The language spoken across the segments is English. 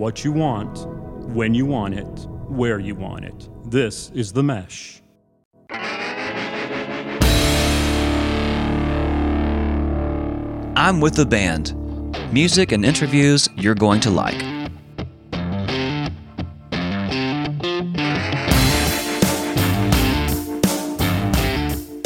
what you want, when you want it, where you want it. This is The Mesh. I'm with the band. Music and interviews you're going to like.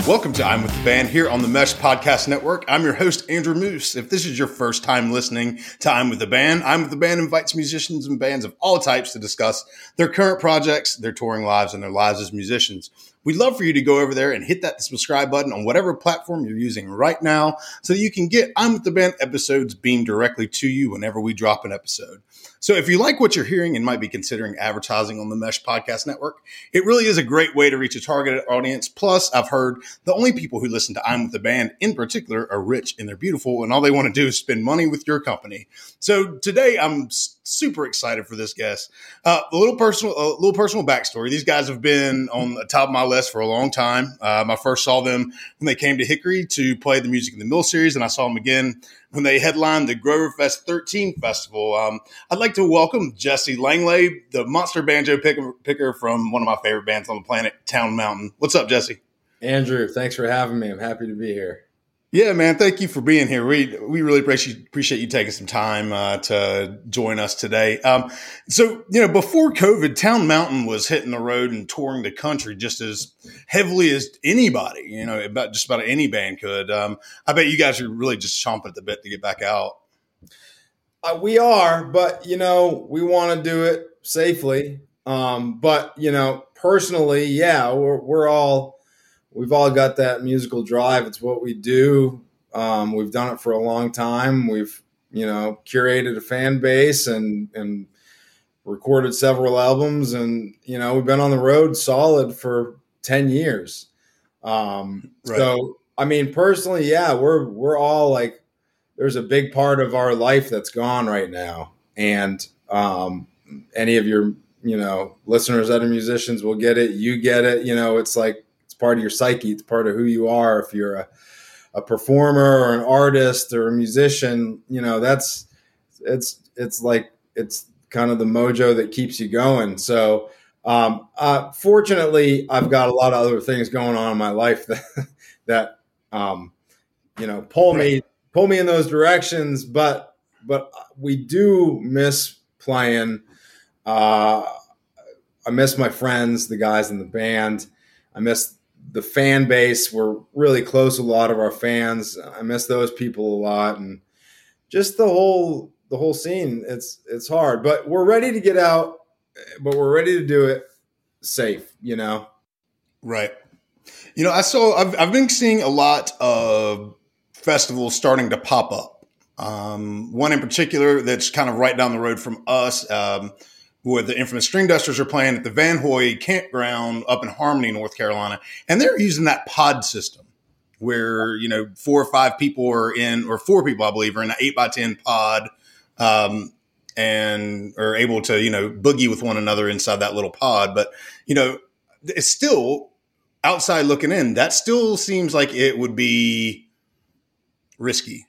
Welcome to I'm with the Band here on the Mesh Podcast Network. I'm your host, Andrew Moose. If this is your first time listening to I'm with the Band, I'm with the Band invites musicians and bands of all types to discuss their current projects, their touring lives, and their lives as musicians. We'd love for you to go over there and hit that subscribe button on whatever platform you're using right now so that you can get I'm with the Band episodes beamed directly to you whenever we drop an episode. So if you like what you're hearing and might be considering advertising on the Mesh Podcast Network, it really is a great way to reach a targeted audience. Plus, I've heard the only people who listen to I'm with the Band in particular are rich and they're beautiful and all they want to do is spend money with your company. So today I'm super excited for this guest. Uh, a little personal, a little personal backstory. These guys have been on the top of my list for a long time. Um, I first saw them when they came to Hickory to play the Music in the Mill series, and I saw them again when they headlined the Grover Fest 13 festival. Um, I'd like to welcome Jesse Langley, the monster banjo picker, picker from one of my favorite bands on the planet, Town Mountain. What's up, Jesse? Andrew, thanks for having me. I'm happy to be here. Yeah, man. Thank you for being here. We we really appreciate appreciate you taking some time uh, to join us today. Um, so you know, before COVID, Town Mountain was hitting the road and touring the country just as heavily as anybody. You know, about just about any band could. Um, I bet you guys are really just chomping at the bit to get back out. Uh, we are, but you know, we want to do it safely. Um, but you know, personally, yeah, we're we're all we've all got that musical drive. It's what we do. Um, we've done it for a long time. We've you know curated a fan base and and recorded several albums, and you know we've been on the road solid for ten years. Um, right. So I mean, personally, yeah, we're we're all like, there's a big part of our life that's gone right now, and um, any of your you know listeners that are musicians will get it. You get it. You know, it's like part of your psyche. It's part of who you are. If you're a, a performer or an artist or a musician, you know, that's, it's, it's like, it's kind of the mojo that keeps you going. So, um, uh, fortunately, I've got a lot of other things going on in my life that, that, um, you know, pull me, pull me in those directions. But, but we do miss playing. Uh, I miss my friends, the guys in the band. I miss the fan base. We're really close with a lot of our fans. I miss those people a lot, and just the whole the whole scene. It's it's hard, but we're ready to get out. But we're ready to do it safe. You know, right? You know, I saw. I've I've been seeing a lot of festivals starting to pop up. Um, one in particular that's kind of right down the road from us. Um, where the infamous Stringdusters are playing at the Van Hoy campground up in Harmony, North Carolina, and they're using that pod system where you know four or five people are in, or four people I believe are in an eight by ten pod, um, and are able to you know boogie with one another inside that little pod. But you know, it's still outside looking in. That still seems like it would be risky.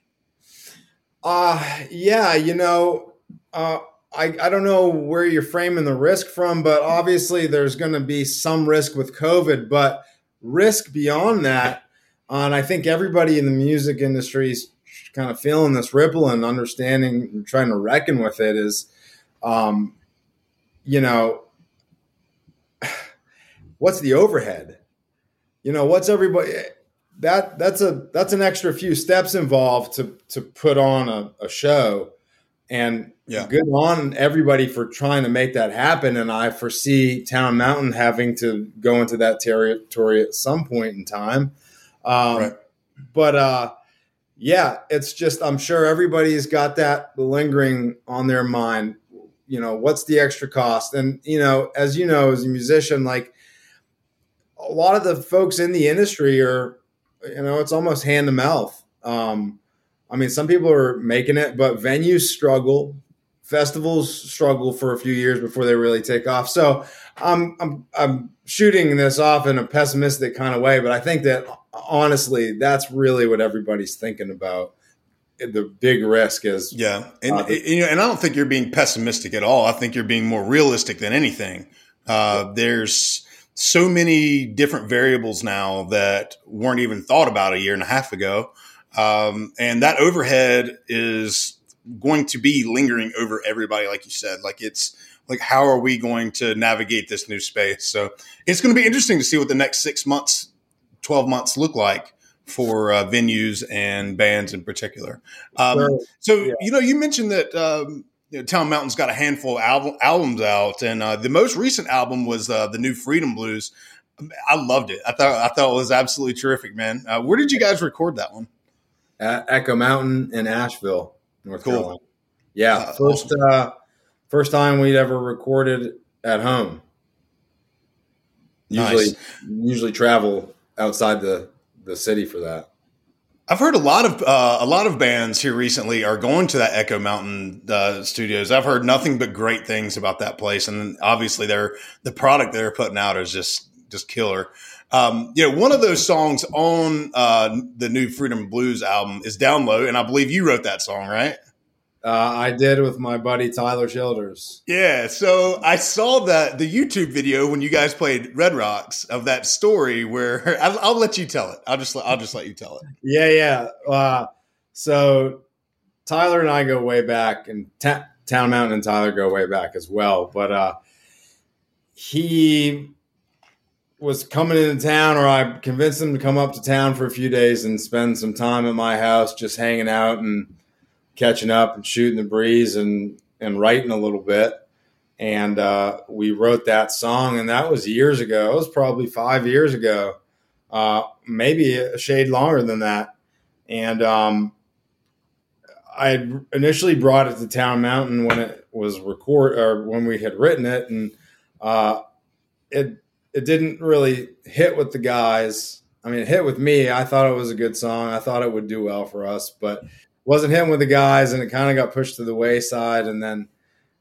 Uh yeah, you know. Uh, I, I don't know where you're framing the risk from, but obviously there's going to be some risk with COVID, but risk beyond that. Uh, and I think everybody in the music industry is kind of feeling this ripple and understanding and trying to reckon with it is, um, you know, what's the overhead? You know, what's everybody that that's a that's an extra few steps involved to to put on a, a show and yeah. good on everybody for trying to make that happen. And I foresee Town Mountain having to go into that territory at some point in time. Um, right. But uh, yeah, it's just, I'm sure everybody's got that lingering on their mind. You know, what's the extra cost? And, you know, as you know, as a musician, like a lot of the folks in the industry are, you know, it's almost hand to mouth. Um, I mean, some people are making it, but venues struggle. Festivals struggle for a few years before they really take off. So I'm, I'm, I'm shooting this off in a pessimistic kind of way, but I think that honestly, that's really what everybody's thinking about. the big risk is yeah, and uh, you know, and I don't think you're being pessimistic at all. I think you're being more realistic than anything. Uh, there's so many different variables now that weren't even thought about a year and a half ago, um, and that overhead is going to be lingering over everybody, like you said. Like it's like how are we going to navigate this new space? So it's going to be interesting to see what the next six months, twelve months look like for uh, venues and bands in particular. Um, sure. So yeah. you know, you mentioned that. Um, you know, Town Mountain's got a handful of album, albums out, and uh, the most recent album was uh, the new Freedom Blues. I loved it. I thought I thought it was absolutely terrific, man. Uh, where did you guys record that one? At Echo Mountain in Asheville, North cool. Carolina. Yeah, uh, first. Uh, first time we'd ever recorded at home. Usually, nice. usually travel outside the the city for that. I've heard a lot of uh, a lot of bands here recently are going to that Echo Mountain uh, Studios. I've heard nothing but great things about that place, and obviously, they're the product they're putting out is just just killer. Um, you know, one of those songs on uh, the new Freedom Blues album is "Down Low," and I believe you wrote that song, right? Uh, I did with my buddy Tyler Childers. Yeah, so I saw that the YouTube video when you guys played Red Rocks of that story where I'll, I'll let you tell it. I'll just I'll just let you tell it. Yeah, yeah. Uh, so Tyler and I go way back, and Ta- Town Mountain and Tyler go way back as well. But uh, he was coming into town, or I convinced him to come up to town for a few days and spend some time at my house, just hanging out and catching up and shooting the breeze and and writing a little bit. And uh, we wrote that song, and that was years ago. It was probably five years ago, uh, maybe a shade longer than that. And um, I initially brought it to Town Mountain when it was record or when we had written it, and uh, it it didn't really hit with the guys. I mean, it hit with me. I thought it was a good song. I thought it would do well for us, but wasn't hitting with the guys, and it kind of got pushed to the wayside. And then,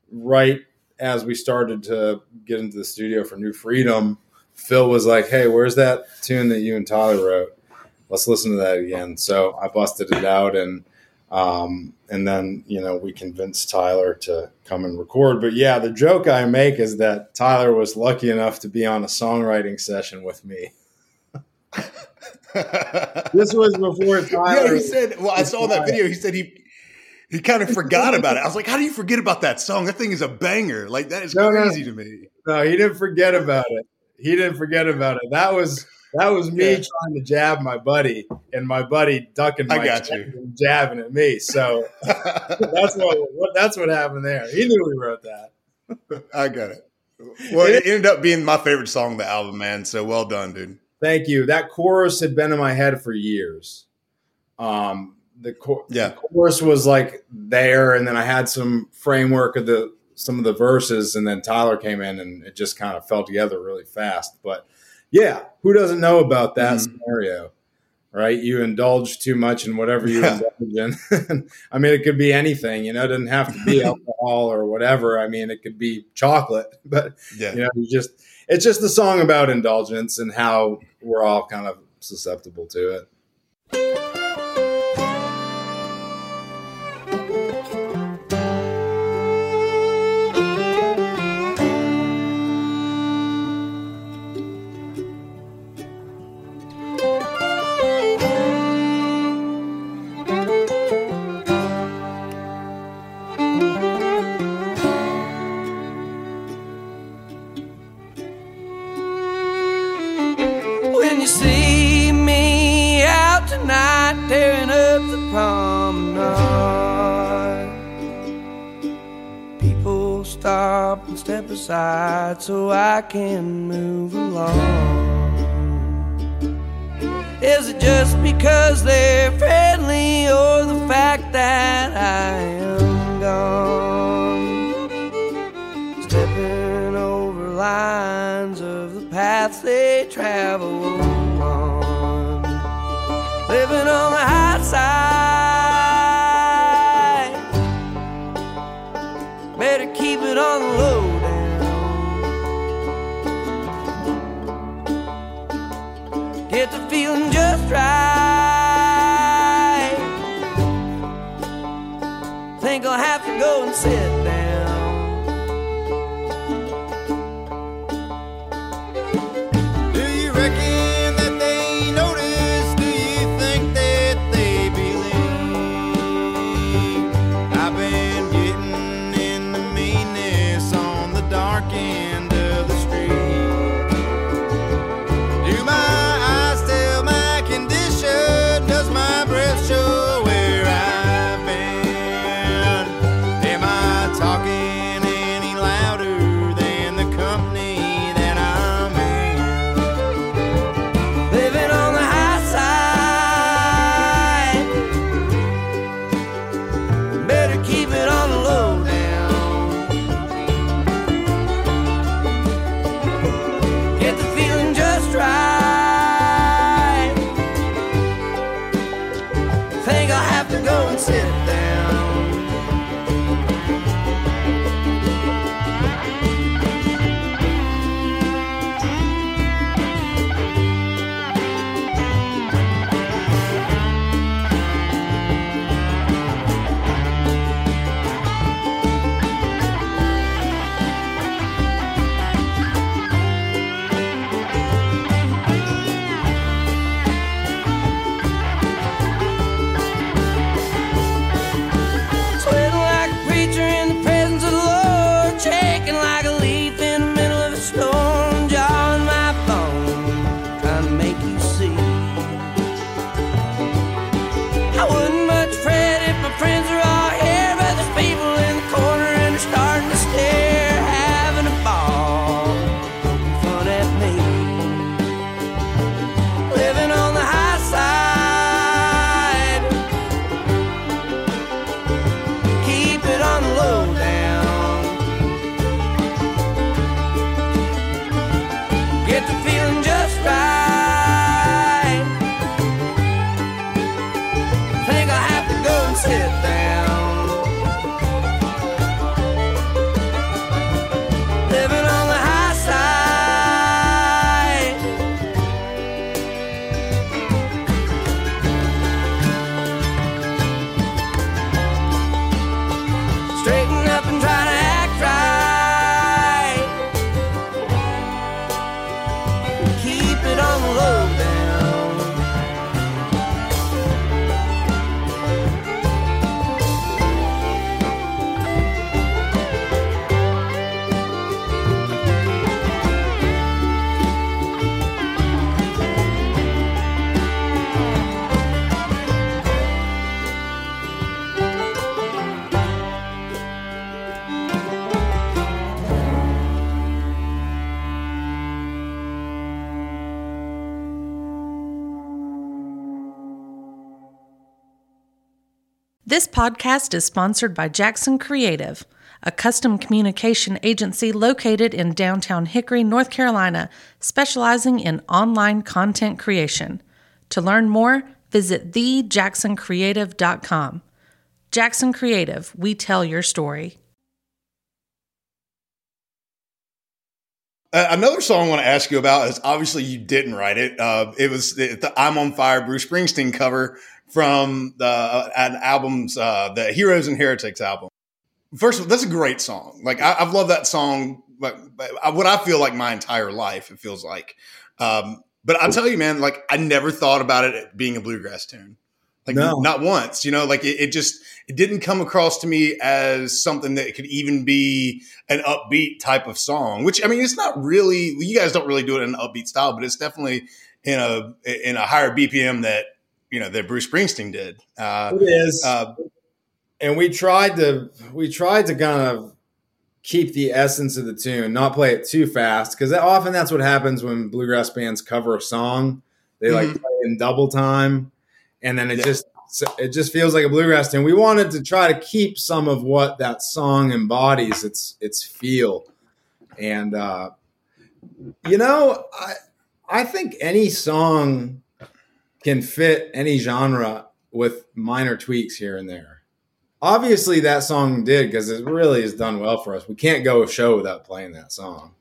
right as we started to get into the studio for New Freedom, Phil was like, "Hey, where's that tune that you and Tyler wrote? Let's listen to that again." So I busted it out, and um, and then you know we convinced Tyler to come and record. But yeah, the joke I make is that Tyler was lucky enough to be on a songwriting session with me. this was before Tyler. Yeah, he said. Well, I saw that video. He said he he kind of forgot about it. I was like, how do you forget about that song? That thing is a banger. Like that is no, crazy no. to me. No, he didn't forget about it. He didn't forget about it. That was that was me yeah. trying to jab my buddy, and my buddy ducking my I got you. jabbing at me. So that's what, what that's what happened there. He knew we wrote that. I got it. Well, it ended up being my favorite song of the album, man. So well done, dude. Thank you. That chorus had been in my head for years. Um, the, cor- yeah. the chorus was like there, and then I had some framework of the some of the verses, and then Tyler came in, and it just kind of fell together really fast. But yeah, who doesn't know about that mm-hmm. scenario? Right, you indulge too much in whatever you yeah. indulge in. I mean, it could be anything. You know, it doesn't have to be alcohol or whatever. I mean, it could be chocolate, but yeah. you know, you just it's just a song about indulgence and how we're all kind of susceptible to it. Can This podcast is sponsored by Jackson Creative, a custom communication agency located in downtown Hickory, North Carolina, specializing in online content creation. To learn more, visit thejacksoncreative.com. Jackson Creative, we tell your story. Uh, another song I want to ask you about is obviously you didn't write it. Uh, it was the, the "I'm on Fire" Bruce Springsteen cover from the uh, an album's uh, the Heroes and Heretics album. First of all, that's a great song. Like I, I've loved that song, but, but I- what I feel like my entire life. It feels like, um, but I'll tell you, man, like I never thought about it being a bluegrass tune. Like No. not once, you know, like it, it just it didn't come across to me as something that could even be an upbeat type of song. Which I mean, it's not really. You guys don't really do it in an upbeat style, but it's definitely in a in a higher BPM that you know that Bruce Springsteen did. Uh, It is. uh, and we tried to we tried to kind of keep the essence of the tune, not play it too fast, because often that's what happens when bluegrass bands cover a song. They like Mhm. play in double time, and then it Yeah. just it just feels like a bluegrass tune. We wanted to try to keep some of what that song embodies its its feel, and uh, you know, I I think any song can fit any genre with minor tweaks here and there. Obviously, that song did because it really has done well for us. We can't go a show without playing that song.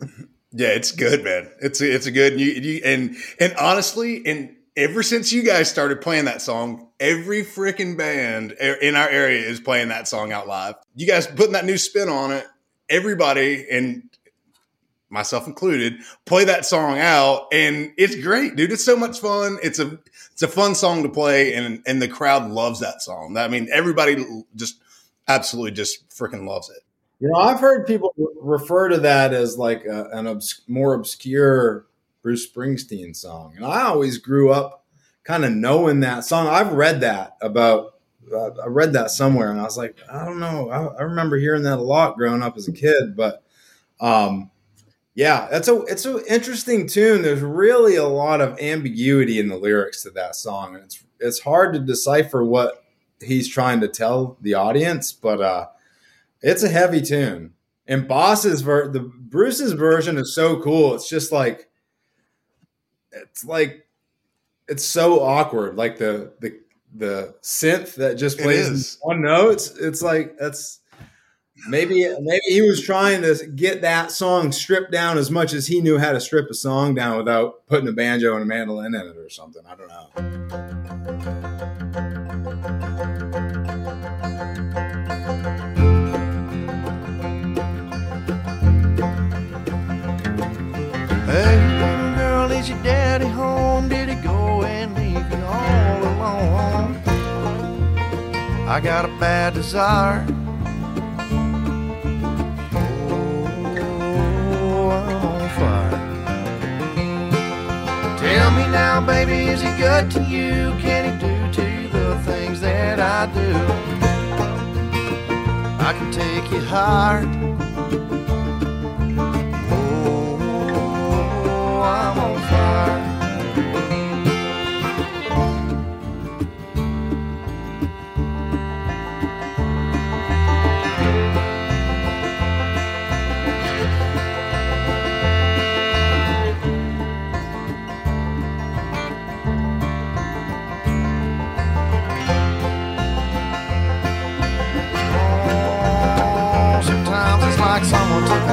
Yeah, it's good, man. It's it's a good you, you and and honestly, and ever since you guys started playing that song, every freaking band in our area is playing that song out live. You guys putting that new spin on it. Everybody and myself included play that song out and it's great, dude. It's so much fun. It's a it's a fun song to play and and the crowd loves that song. I mean, everybody just absolutely just freaking loves it. You know, I've heard people refer to that as like a, an obs- more obscure Bruce Springsteen song, and I always grew up kind of knowing that song. I've read that about. Uh, I read that somewhere, and I was like, I don't know. I, I remember hearing that a lot growing up as a kid, but um, yeah, that's a it's an interesting tune. There's really a lot of ambiguity in the lyrics to that song, and it's it's hard to decipher what he's trying to tell the audience, but uh, it's a heavy tune. And Boss's ver- the Bruce's version is so cool. It's just like it's like it's so awkward. Like the the the synth that just plays one note. It's, it's like that's maybe maybe he was trying to get that song stripped down as much as he knew how to strip a song down without putting a banjo and a mandolin in it or something. I don't know. Hey, little girl, is your daddy home? Did he go and leave you all alone? I got a bad desire. Now, baby, is he good to you? Can he do to you the things that I do? I can take you hard. Oh, I'm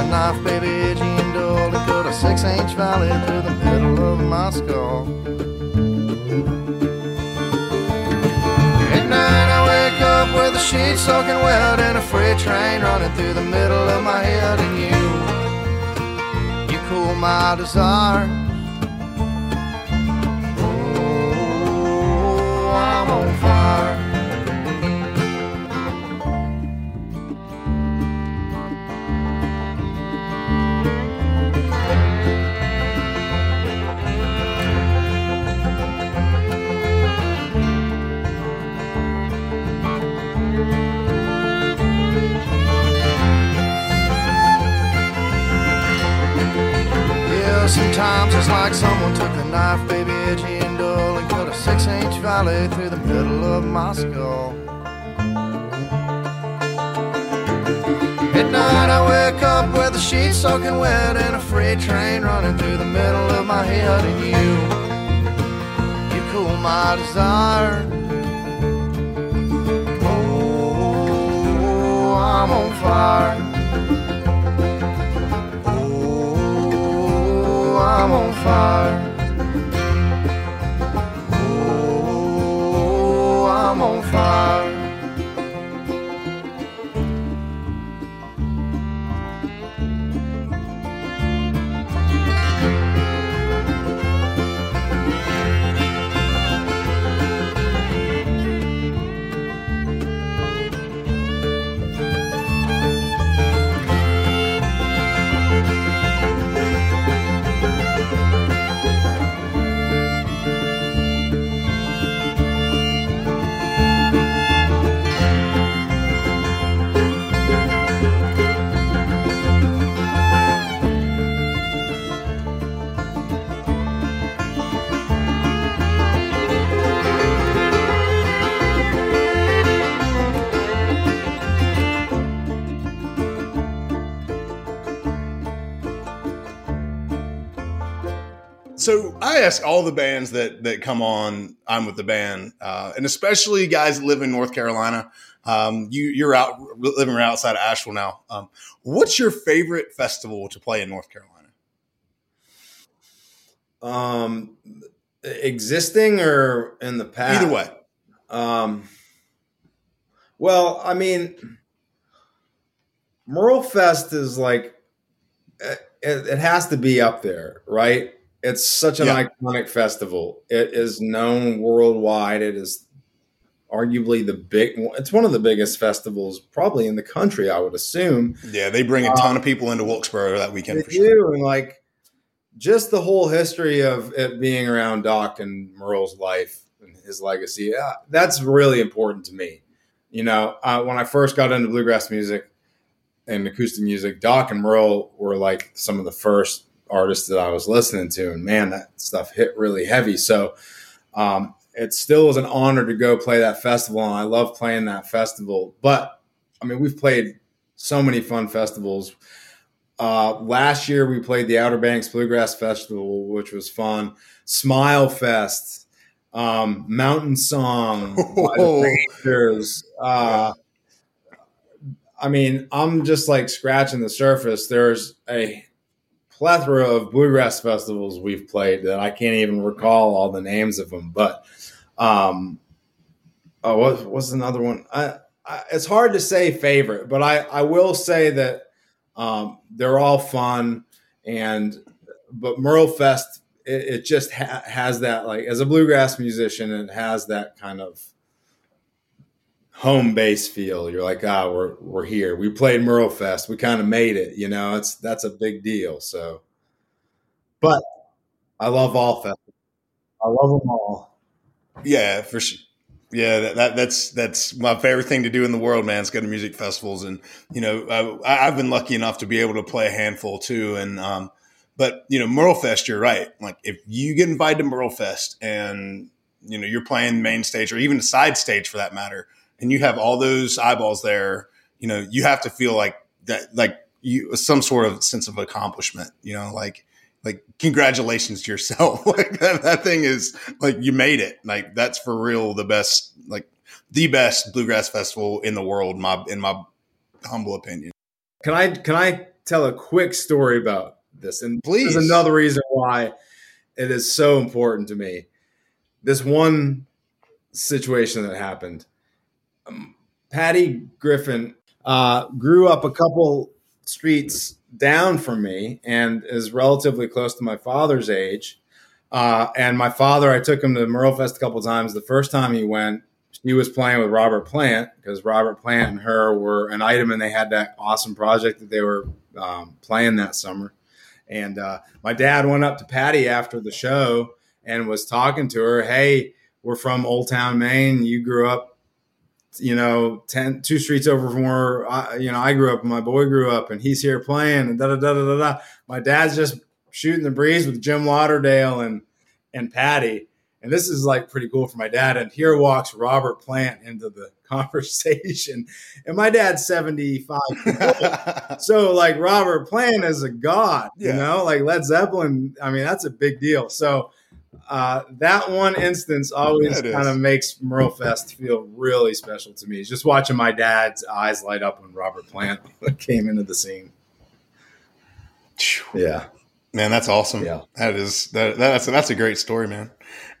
someone knife, baby, and dull, and cut a six-inch valley through the middle of my skull. At night I wake up with the sheets soaking wet and a freight train running through the middle of my head, and you, you cool my desire. Six-inch through the middle of my skull. At I wake up with the sheets soaking wet and a freight train running through the middle of my head, and you, you cool my desire. Oh, I'm on fire. Oh, I'm on fire. I'm ask all the bands that that come on, I'm with the band, uh, and especially guys that live in North Carolina. Um, you you're out living right outside of Asheville now. Um, what's your favorite festival to play in North Carolina? Um, existing or in the past. Either way. Um, well, I mean, MerleFest is like it, it has to be up there, right? It's such an Yeah. iconic festival. It is known worldwide. It is arguably the big. It's one of the biggest festivals probably in the country. I would assume. Yeah, they bring a ton of people into Wilkesboro that weekend They for sure. do, and like just the whole history of it being around Doc and Merle's life and his legacy. Uh, that's really important to me. You know, uh, when I first got into bluegrass music and acoustic music, Doc and Merle were like some of the first artists that I was listening to, and man, that stuff hit really heavy. So. Um, it still is an honor to go play that festival, and I love playing that festival. But I mean, we've played so many fun festivals. Uh, last year we played the Outer Banks Bluegrass Festival, which was fun. Smile Fest, um, Mountain Song, by the Rangers. Uh, I mean, I'm just like scratching the surface. There's a plethora of bluegrass festivals we've played that I can't even recall all the names of them. But um, oh, what was another one? I, I, it's hard to say favorite, but I, I will say that um, they're all fun and but MerleFest it, it just ha- has that like as a bluegrass musician it has that kind of home base feel. You're like ah we're we're here. We played MerleFest. We kind of made it. You know it's that's a big deal. So, but I love all festivals. I love them all. Yeah, for sure. Yeah, that, that that's that's my favorite thing to do in the world, man. It's go to music festivals, and you know, I, I've been lucky enough to be able to play a handful too. And um, but you know, MerleFest, you're right. Like if you get invited to MerleFest, and you know you're playing main stage or even the side stage for that matter, and you have all those eyeballs there, you know, you have to feel like that, like you some sort of sense of accomplishment. You know, like like congratulations to yourself like that, that thing is like you made it like that's for real the best like the best bluegrass festival in the world my in my humble opinion Can I can I tell a quick story about this? And Please. this is another reason why it is so important to me. This one situation that happened. Um, Patty Griffin uh, grew up a couple streets down from me and is relatively close to my father's age. Uh, and my father, I took him to MerleFest a couple times. The first time he went, he was playing with Robert Plant because Robert Plant and her were an item, and they had that awesome project that they were um, playing that summer. And uh, my dad went up to Patty after the show and was talking to her. Hey, we're from Old Town, Maine. You grew up, you know, 10, two streets over from where I, you know I grew up, and my boy grew up, and he's here playing. And da da da da da. My dad's just shooting the breeze with Jim Lauderdale and and Patty. And this is like pretty cool for my dad. And here walks Robert Plant into the conversation. And my dad's 75. so like Robert Plant is a god, you Yeah. know, like Led Zeppelin. I mean, that's a big deal. So uh, that one instance always Yeah, kind of makes MerleFest feel really special to me. It's just watching my dad's eyes light up when Robert Plant came into the scene. Yeah. man that's awesome Yeah. that is that, that's that's a great story man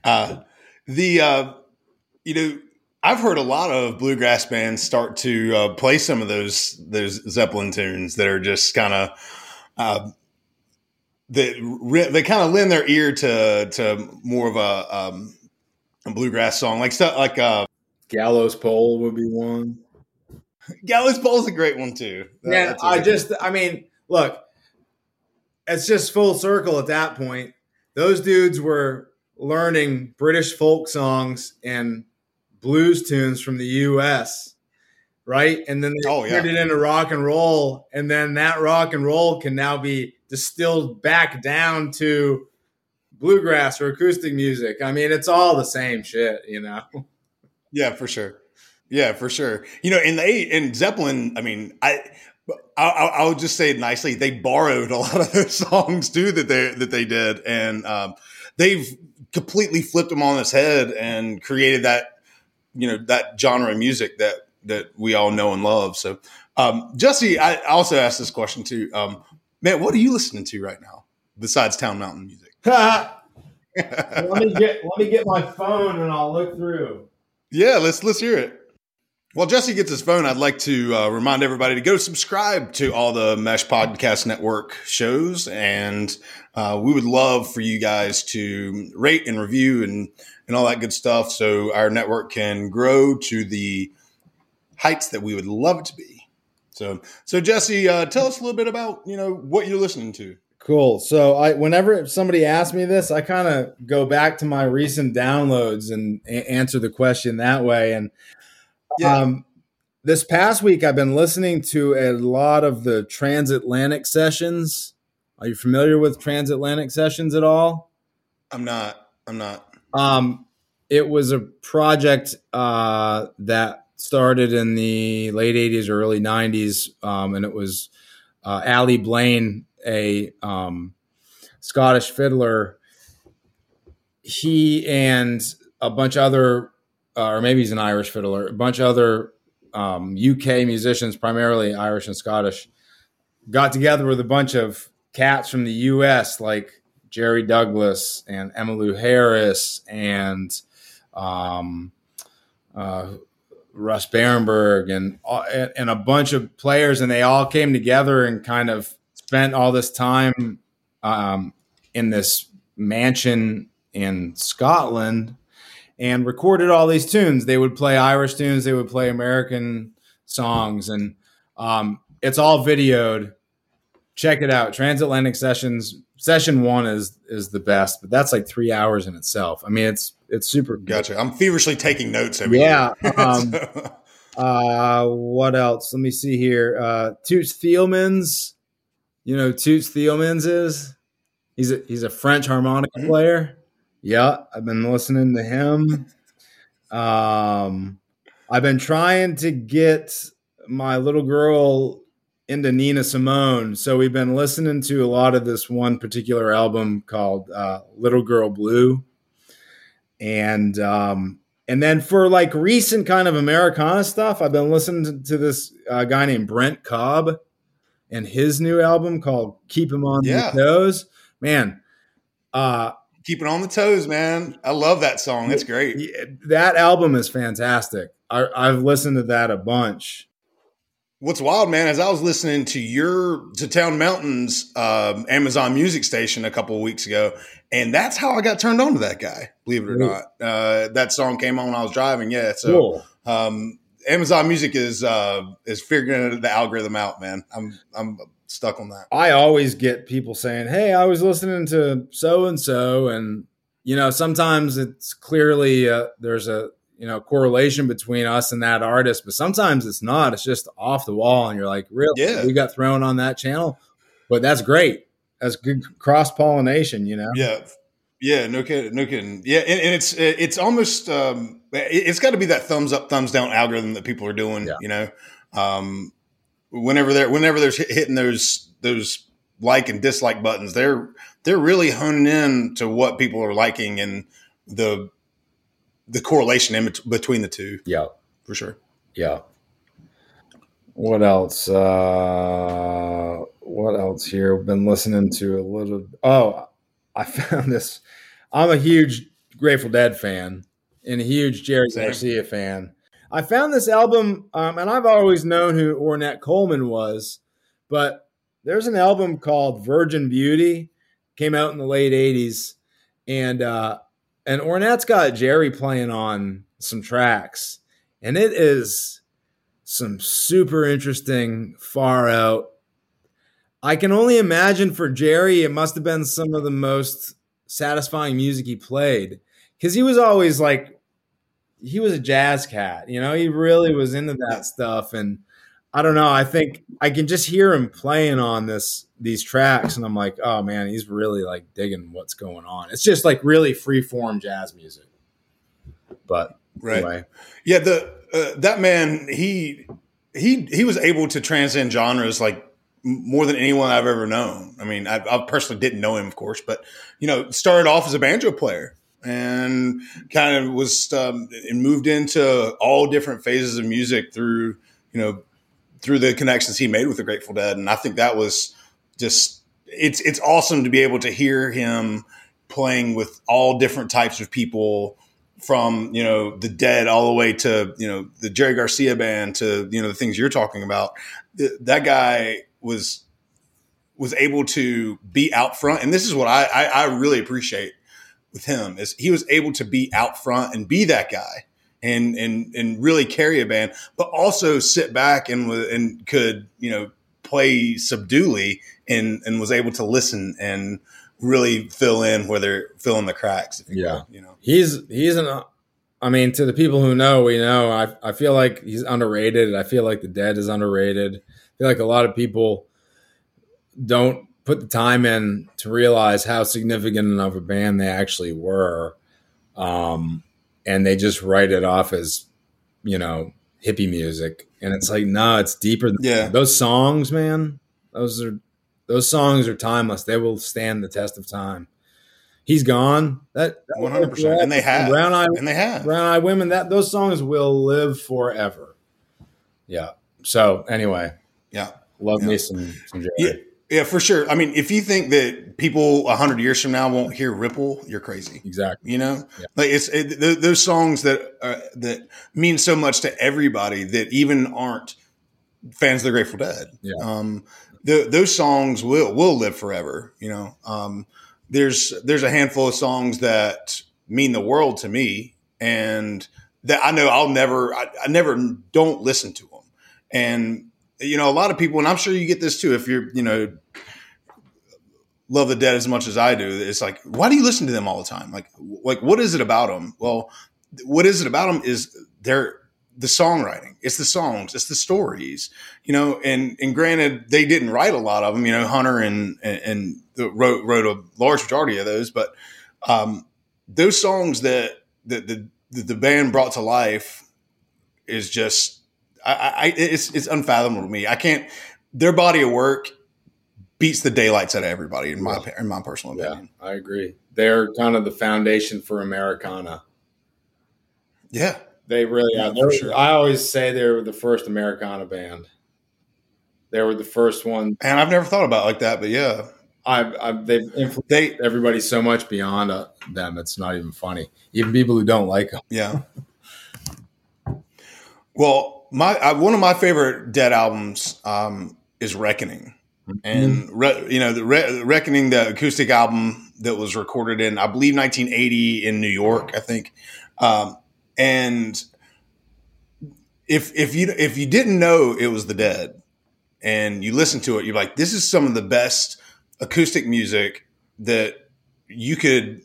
uh the uh you know I've heard a lot of bluegrass bands start to uh, play some of those those Zeppelin tunes that are just kind of uh, that re- they kind of lend their ear to to more of a, um, a bluegrass song, like stuff like uh, Gallows Pole would be one. Gallows Pole's a great one too. That- Yeah, that's a I good just, I mean, look, it's just full circle at that point. Those dudes were learning British folk songs and blues tunes from the U.S., right? And then they Oh, yeah. turned it into rock and roll, and then that rock and roll can now be distilled back down to bluegrass or acoustic music. I mean, it's all the same shit, you know. Yeah, for sure. Yeah, for sure. You know, in the in Zeppelin, I mean, I. I- I'll, just say it nicely. They borrowed a lot of those songs too that they that they did, and um, they've completely flipped them on its head and created that you know that genre of music that that we all know and love. So, um, Jesse, I also asked this question too. Um, man, what are you listening to right now besides Town Mountain music? let me get let me get my phone and I'll look through. Yeah, let's let's hear it. While Jesse gets his phone, I'd like to uh, remind everybody to go subscribe to all the Mesh Podcast Network shows, and uh, we would love for you guys to rate and review and and all that good stuff, so our network can grow to the heights that we would love to be. So, so Jesse, uh, tell us a little bit about you know what you're listening to. Cool. So I whenever somebody asks me this, I kind of go back to my recent downloads and a- answer the question that way. And Yeah. um, this past week, I've been listening to a lot of the transatlantic sessions. Are you familiar with transatlantic sessions at all? I'm not. I'm not. Um, it was a project uh, that started in the late '80s or early '90s, um, and it was uh, Aly Bain, a um, Scottish fiddler. He and a bunch other, uh, or maybe he's an Irish fiddler, a bunch other um, UK musicians, primarily Irish and Scottish, got together with a bunch of cats from the US, like Jerry Douglas and Emmylou Harris and um, uh, Russ Barenberg and and a bunch of players, and they all came together and kind of spent all this time um, in this mansion in Scotland and recorded all these tunes. They would play Irish tunes, they would play American songs, and um, it's all videoed. Check it out. Transatlantic sessions. Session one is is the best, but that's like three hours in itself. I mean, it's it's super. Gotcha. I'm feverishly taking notes over Yeah, um, So- Uh, what else? Let me see here. Uh, Toots Thielemans. You know Toots Thielemans is? He's a he's a French harmonica player. Yeah, I've been listening to him. Um, I've been trying to get my little girl into Nina Simone, so we've been listening to a lot of this one particular album called uh, "Little Girl Blue," and um, and then for like recent kind of Americana stuff, I've been listening to, this uh, guy named Brent Cobb and his new album called "Keep Him on Yeah. the Toes." Man, uh, It on the toes, man. I love that song. That's great. that album is fantastic. I, I've listened to that a bunch. What's wild, man, is I was listening to your to Town Mountain's um, Amazon Music station a couple of weeks ago, and that's how I got turned on to that guy. Believe it or not, uh, that song came on when I was driving. Yeah, so Cool. um, Amazon Music is uh, is figuring the algorithm out, man. I'm I'm stuck on that. I always get people saying, "Hey, I was listening to so and so," and you know, sometimes it's clearly uh, there's a you know correlation between us and that artist, but sometimes it's not. It's just off the wall, and you're like, "Really? Yeah. We got thrown on that channel?" But that's great. That's good cross pollination, you know. Yeah, yeah, no kidding, no kidding. Yeah, and, and it's it's almost um, it, has got to be that thumbs up, thumbs down algorithm that people are doing. Yeah. You know, um, whenever they're whenever they're hitting those those like and dislike buttons, they're they're really honing in to what people are liking and the the correlation in bet- between the two Yeah. for sure. Yeah. What else? Uh, what else here? Been listening to a little. Oh, I found this. I'm a huge Grateful Dead fan and a huge Jerry Same. Garcia fan. I found this album, um, and I've always known who Ornette Coleman was, but there's an album called Virgin Beauty, came out in the late '80s, and uh, and Ornette's got Jerry playing on some tracks, and it is some super interesting, far out. I can only imagine for Jerry, it must have been some of the most satisfying music he played because he was always like, he was a jazz cat, you know, he really was into that stuff. And I don't know, I think I can just hear him playing on this, these tracks, and I'm like, oh man, he's really like digging what's going on. It's just like really free form jazz music. But Right. anyway, Yeah, the uh, that man he he he was able to transcend genres like more than anyone I've ever known. I mean, I, I personally didn't know him, of course, but you know, started off as a banjo player and kind of was um, and moved into all different phases of music through you know through the connections he made with the Grateful Dead, and I think that was just it's it's awesome to be able to hear him playing with all different types of people from you know the dead all the way to you know the jerry garcia band to you know the things you're talking about. Th- that guy was was able to be out front. And this is what I, I i really appreciate with him is he was able to be out front and be that guy and and and really carry a band but also sit back and and could you know play subduely and and was able to listen and really fill in where they're filling the cracks you Yeah. you know He's he's an. I mean, to the people who know, we know. I I feel like he's underrated. I feel like the Dead is underrated. I feel like a lot of people don't put the time in to realize how significant of a band they actually were, um, and they just write it off as, you know, hippie music. And it's like, no, it's deeper. Than Yeah. those songs, man. Those are those songs are timeless. They will stand the test of time. He's gone. That that- 100%. And they have. brown eye and they have brown eye women. That those songs will live forever. Yeah. So anyway, yeah love Yeah. me some some Jerry. yeah yeah for sure i mean if you think that people a 100 years from now won't hear ripple you're crazy Exactly. you know Yeah. like it's it, th- those songs that uh, that mean so much to everybody that even aren't fans of the grateful dead Yeah. um the, those songs will will live forever you know um there's there's a handful of songs that mean the world to me and that i know i'll never i, I never don't listen to them and you know a lot of people and i'm sure you get this too if you're you know love the dead as much as I do. It's like, why do you listen to them all the time? Like, like what is it about them? Well, what is it about them is they're the songwriting. It's the songs. It's the stories. You know, and and granted, they didn't write a lot of them. You know, Hunter and and, and wrote wrote a large majority of those, but um, those songs that that the that the band brought to life is just. I, I, it's it's unfathomable to me. I can't. Their body of work beats the daylights out of everybody in my in my personal opinion. Yeah. I agree. They're kind of the foundation for Americana. Yeah, They really Yeah, are. sure. I always say they were the first Americana band. They were the first one. and I've never thought about it like that, but yeah, I've, I've they've influenced they everybody so much beyond uh, them. It's not even funny. Even people who don't like them. yeah. Well, my uh, one of my favorite Dead albums um, is Reckoning, and re, you know the Re- Reckoning, the acoustic album that was recorded in I believe 1980 in New York, I think, um, and if if you if you didn't know it was the Dead, and you listen to it, you're like, this is some of the best acoustic music that you could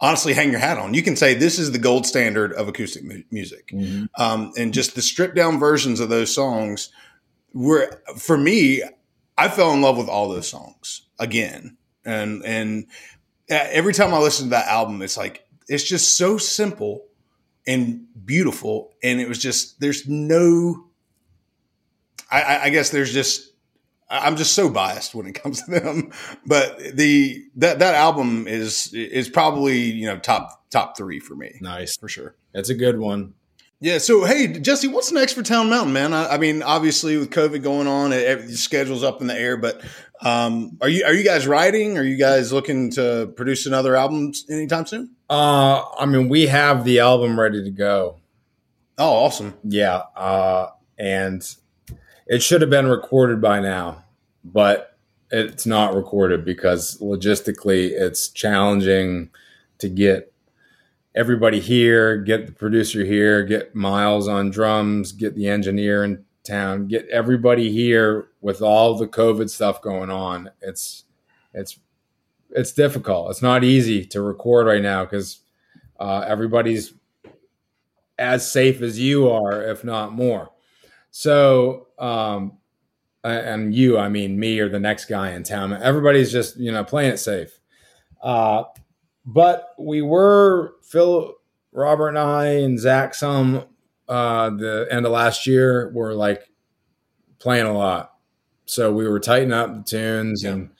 honestly hang your hat on. You can say this is the gold standard of acoustic mu- music, um, and just the stripped down versions of those songs were for me. I fell in love with all those songs again, and and uh, every time I listen to that album, it's like it's just so simple and beautiful, and it was just there's no. I, I, guess there's just I'm just so biased when it comes to them, but the that that album is is probably you know top top three for me Nice. for sure. That's a good one. Yeah. So hey, Jesse, what's next for Town Mountain, man? I, I mean, obviously with COVID going on, it, schedule's up in the air. But um, are you are you guys writing? Are you guys looking to produce another album anytime soon? Uh, I mean, we have the album ready to go. Oh, awesome. Yeah, uh, and it should have been recorded by now, but it's not recorded because logistically it's challenging to get everybody here, get the producer here, get Miles on drums, get the engineer in town, get everybody here with all the COVID stuff going on. It's it's it's difficult. It's not easy to record right now because uh, everybody's as safe as you are, if not more. So, um, and you, I mean me or the next guy in town. Everybody's just you know playing it safe. Uh, but we were Phil, Robert, and I, and Zach. Some uh, the end of last year were like playing a lot, so we were tightening up the tunes Yeah. and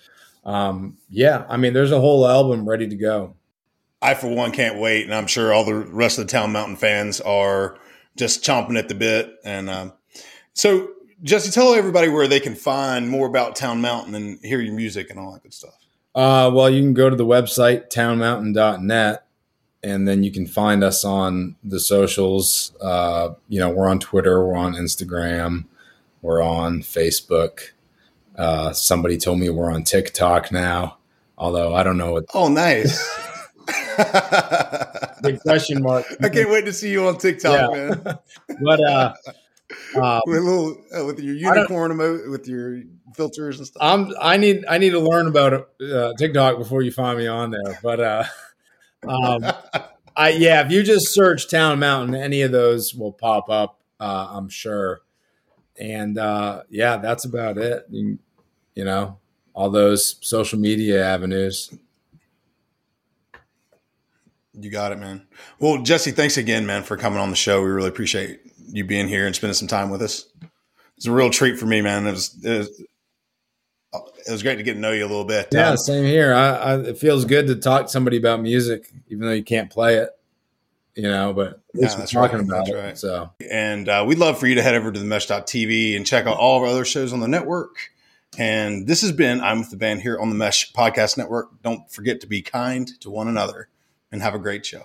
um, yeah. I mean, there's a whole album ready to go. I for one can't wait, and I'm sure all the rest of the Town Mountain fans are just chomping at the bit. And um, so, Jesse, tell everybody where they can find more about Town Mountain and hear your music and all that good stuff. Uh, well, you can go to the website townmountain.net and then you can find us on the socials. Uh, you know, we're on Twitter, we're on Instagram, we're on Facebook. Uh, somebody told me we're on TikTok now, although I don't know what Oh, nice. big question mark. I can't wait to see you on TikTok, Yeah. man. But uh, uh, With little uh, with your unicorn emote, with your filters and stuff. I'm I need I need to learn about uh, TikTok before you find me on there. But uh, um, I yeah, if you just search Town Mountain, any of those will pop up. Uh, I'm sure. And uh, yeah, that's about it. You, you know, all those social media avenues. You got it, man. Well, Jesse, thanks again, man, for coming on the show. We really appreciate you being here and spending some time with us. It's a real treat for me, man. It was it was, it was great to get to know you a little bit. Yeah, Um, same here. I, I, it feels good to talk to somebody about music, even though you can't play it. You know, but Yeah, that's talking right. about That's it. right. So and uh, we'd love for you to head over to the mesh.tv and check out all of our other shows on the network. And this has been I'm with the band here on the Mesh Podcast Network. Don't forget to be kind to one another and have a great show.